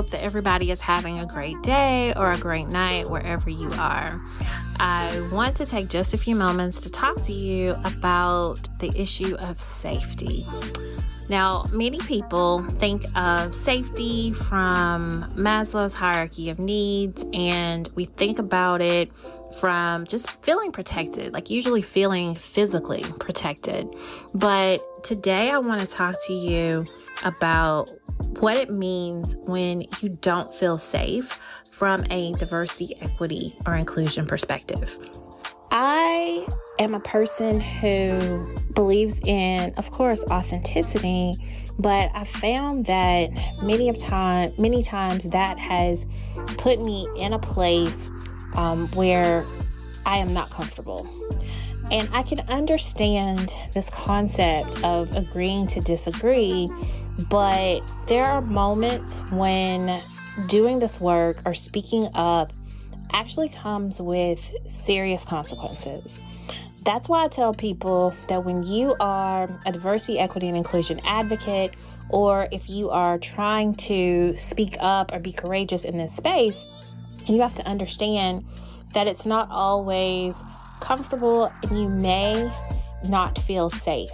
hope that everybody is having a great day or a great night wherever you are. I want to take just a few moments to talk to you about the issue of safety. Now, many people think of safety from Maslow's hierarchy of needs, and we think about it from just feeling protected, like usually feeling physically protected. But today I want to talk to you about what it means when you don't feel safe from a diversity, equity, or inclusion perspective. I am a person who believes in, of course, authenticity, but I found that many of time, many times that has put me in a place um, where I am not comfortable. And I can understand this concept of agreeing to disagree, but there are moments when doing this work or speaking up actually comes with serious consequences. That's why I tell people that when you are a diversity, equity, and inclusion advocate, or if you are trying to speak up or be courageous in this space, you have to understand that it's not always comfortable and you may not feel safe.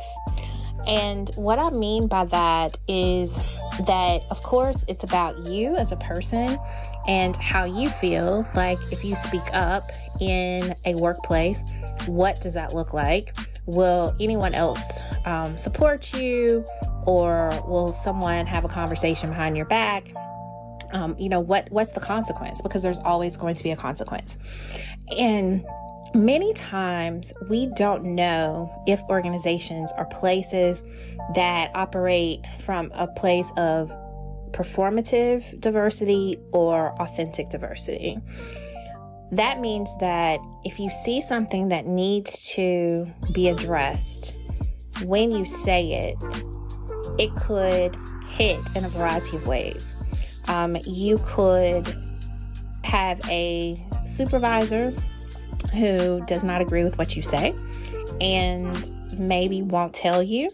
And what I mean by that is that, of course, it's about you as a person and how you feel. Like if you speak up in a workplace, what does that look like? Will anyone else um, support you? Or will someone have a conversation behind your back? um, you know what what's the consequence because there's always going to be a consequence and many times we don't know if organizations are places that operate from a place of performative diversity or authentic diversity. That means that if you see something that needs to be addressed when you say it it could hit in a variety of ways. Um, you could have a supervisor who does not agree with what you say and maybe won't tell you.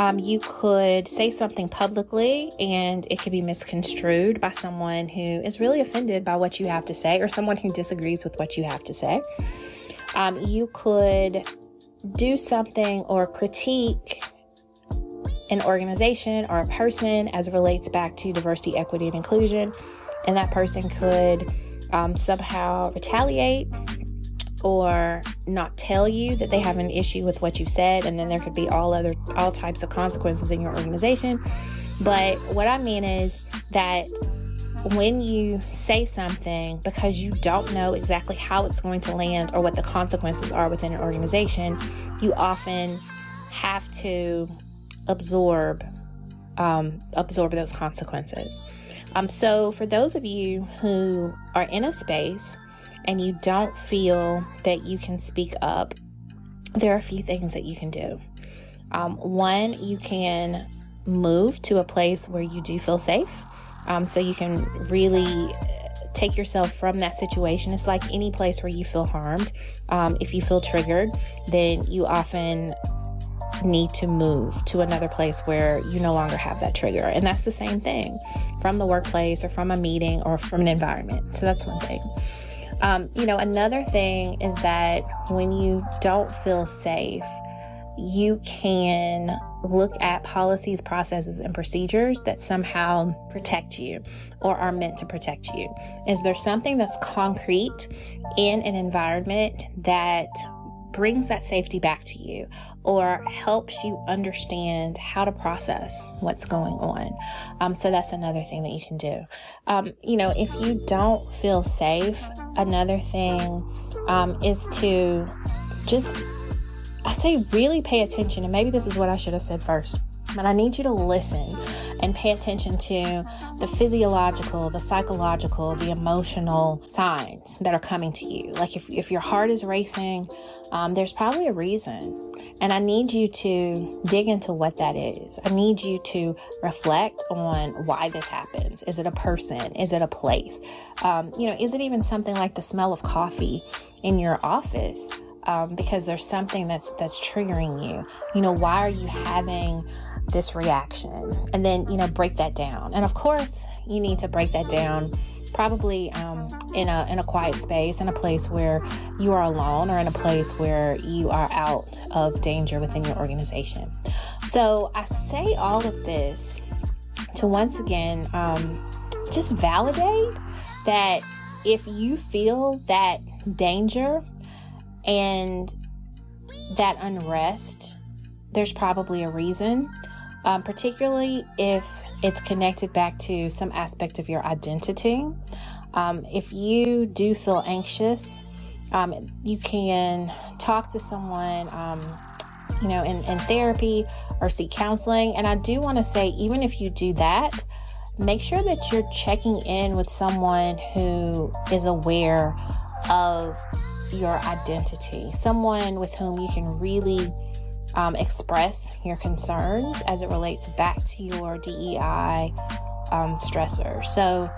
Um, you could say something publicly and it could be misconstrued by someone who is really offended by what you have to say or someone who disagrees with what you have to say. Um, you could do something or critique an organization or a person as it relates back to diversity, equity, and inclusion. And that person could um, somehow retaliate or not tell you that they have an issue with what you've said and then there could be all other all types of consequences in your organization but what i mean is that when you say something because you don't know exactly how it's going to land or what the consequences are within an organization you often have to absorb um, absorb those consequences. Um, so, for those of you who are in a space and you don't feel that you can speak up, there are a few things that you can do. Um, one, you can move to a place where you do feel safe. Um, so you can really take yourself from that situation. It's like any place where you feel harmed. Um, if you feel triggered, then you often need to move to another place where you no longer have that trigger. And that's the same thing from the workplace or from a meeting or from an environment. So that's one thing. Um, you know, another thing is that when you don't feel safe, you can look at policies, processes, and procedures that somehow protect you or are meant to protect you. Is there something that's concrete in an environment that brings that safety back to you or helps you understand how to process what's going on. Um, so that's another thing that you can do. Um, you know, if you don't feel safe, another thing um, is to just, I say, really pay attention. And maybe this is what I should have said first, but I need you to listen and pay attention to the physiological, the psychological, the emotional signs that are coming to you. Like if, if your heart is racing, um, there's probably a reason. And I need you to dig into what that is. I need you to reflect on why this happens. Is it a person? Is it a place? Um, you know, is it even something like the smell of coffee in your office? Um, because there's something that's that's triggering you. You know, why are you having this reaction and then you know break that down. And of course you need to break that down probably um, in a in a quiet space in a place where you are alone or in a place where you are out of danger within your organization. So i say all of this to once again um, just validate that if you feel that danger and that unrest there's probably a reason um, particularly if it's connected back to some aspect of your identity. Um, if you do feel anxious, um, you can talk to someone, um, you know, in, in therapy or seek counseling. And I do want to say, even if you do that, make sure that you're checking in with someone who is aware of your identity, someone with whom you can really um, express your concerns as it relates back to your DEI um, stressor. So,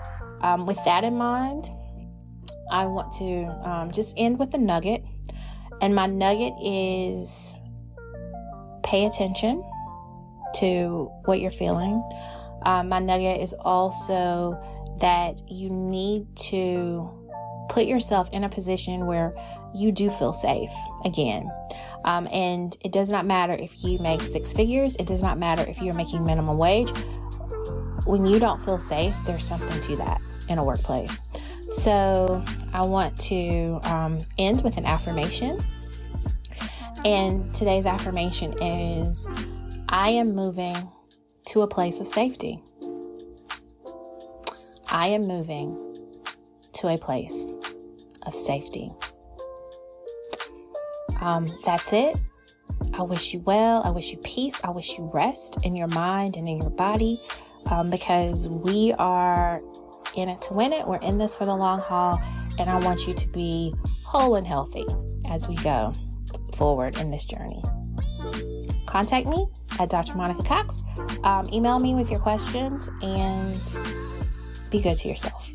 um, with that in mind, I want to um, just end with a nugget. And my nugget is pay attention to what you're feeling. Um, my nugget is also that you need to put yourself in a position where you do feel safe again. Um, and it does not matter if you make six figures, it does not matter if you're making minimum wage. When you don't feel safe, there's something to that in a workplace. So I want to um, end with an affirmation. And today's affirmation is I am moving to a place of safety. I am moving to a place of safety. Um, that's it. I wish you well. I wish you peace. I wish you rest in your mind and in your body um, because we are in it to win it. We're in this for the long haul. And I want you to be whole and healthy as we go forward in this journey. Contact me at Dr. Monica Cox. Um, email me with your questions and be good to yourself.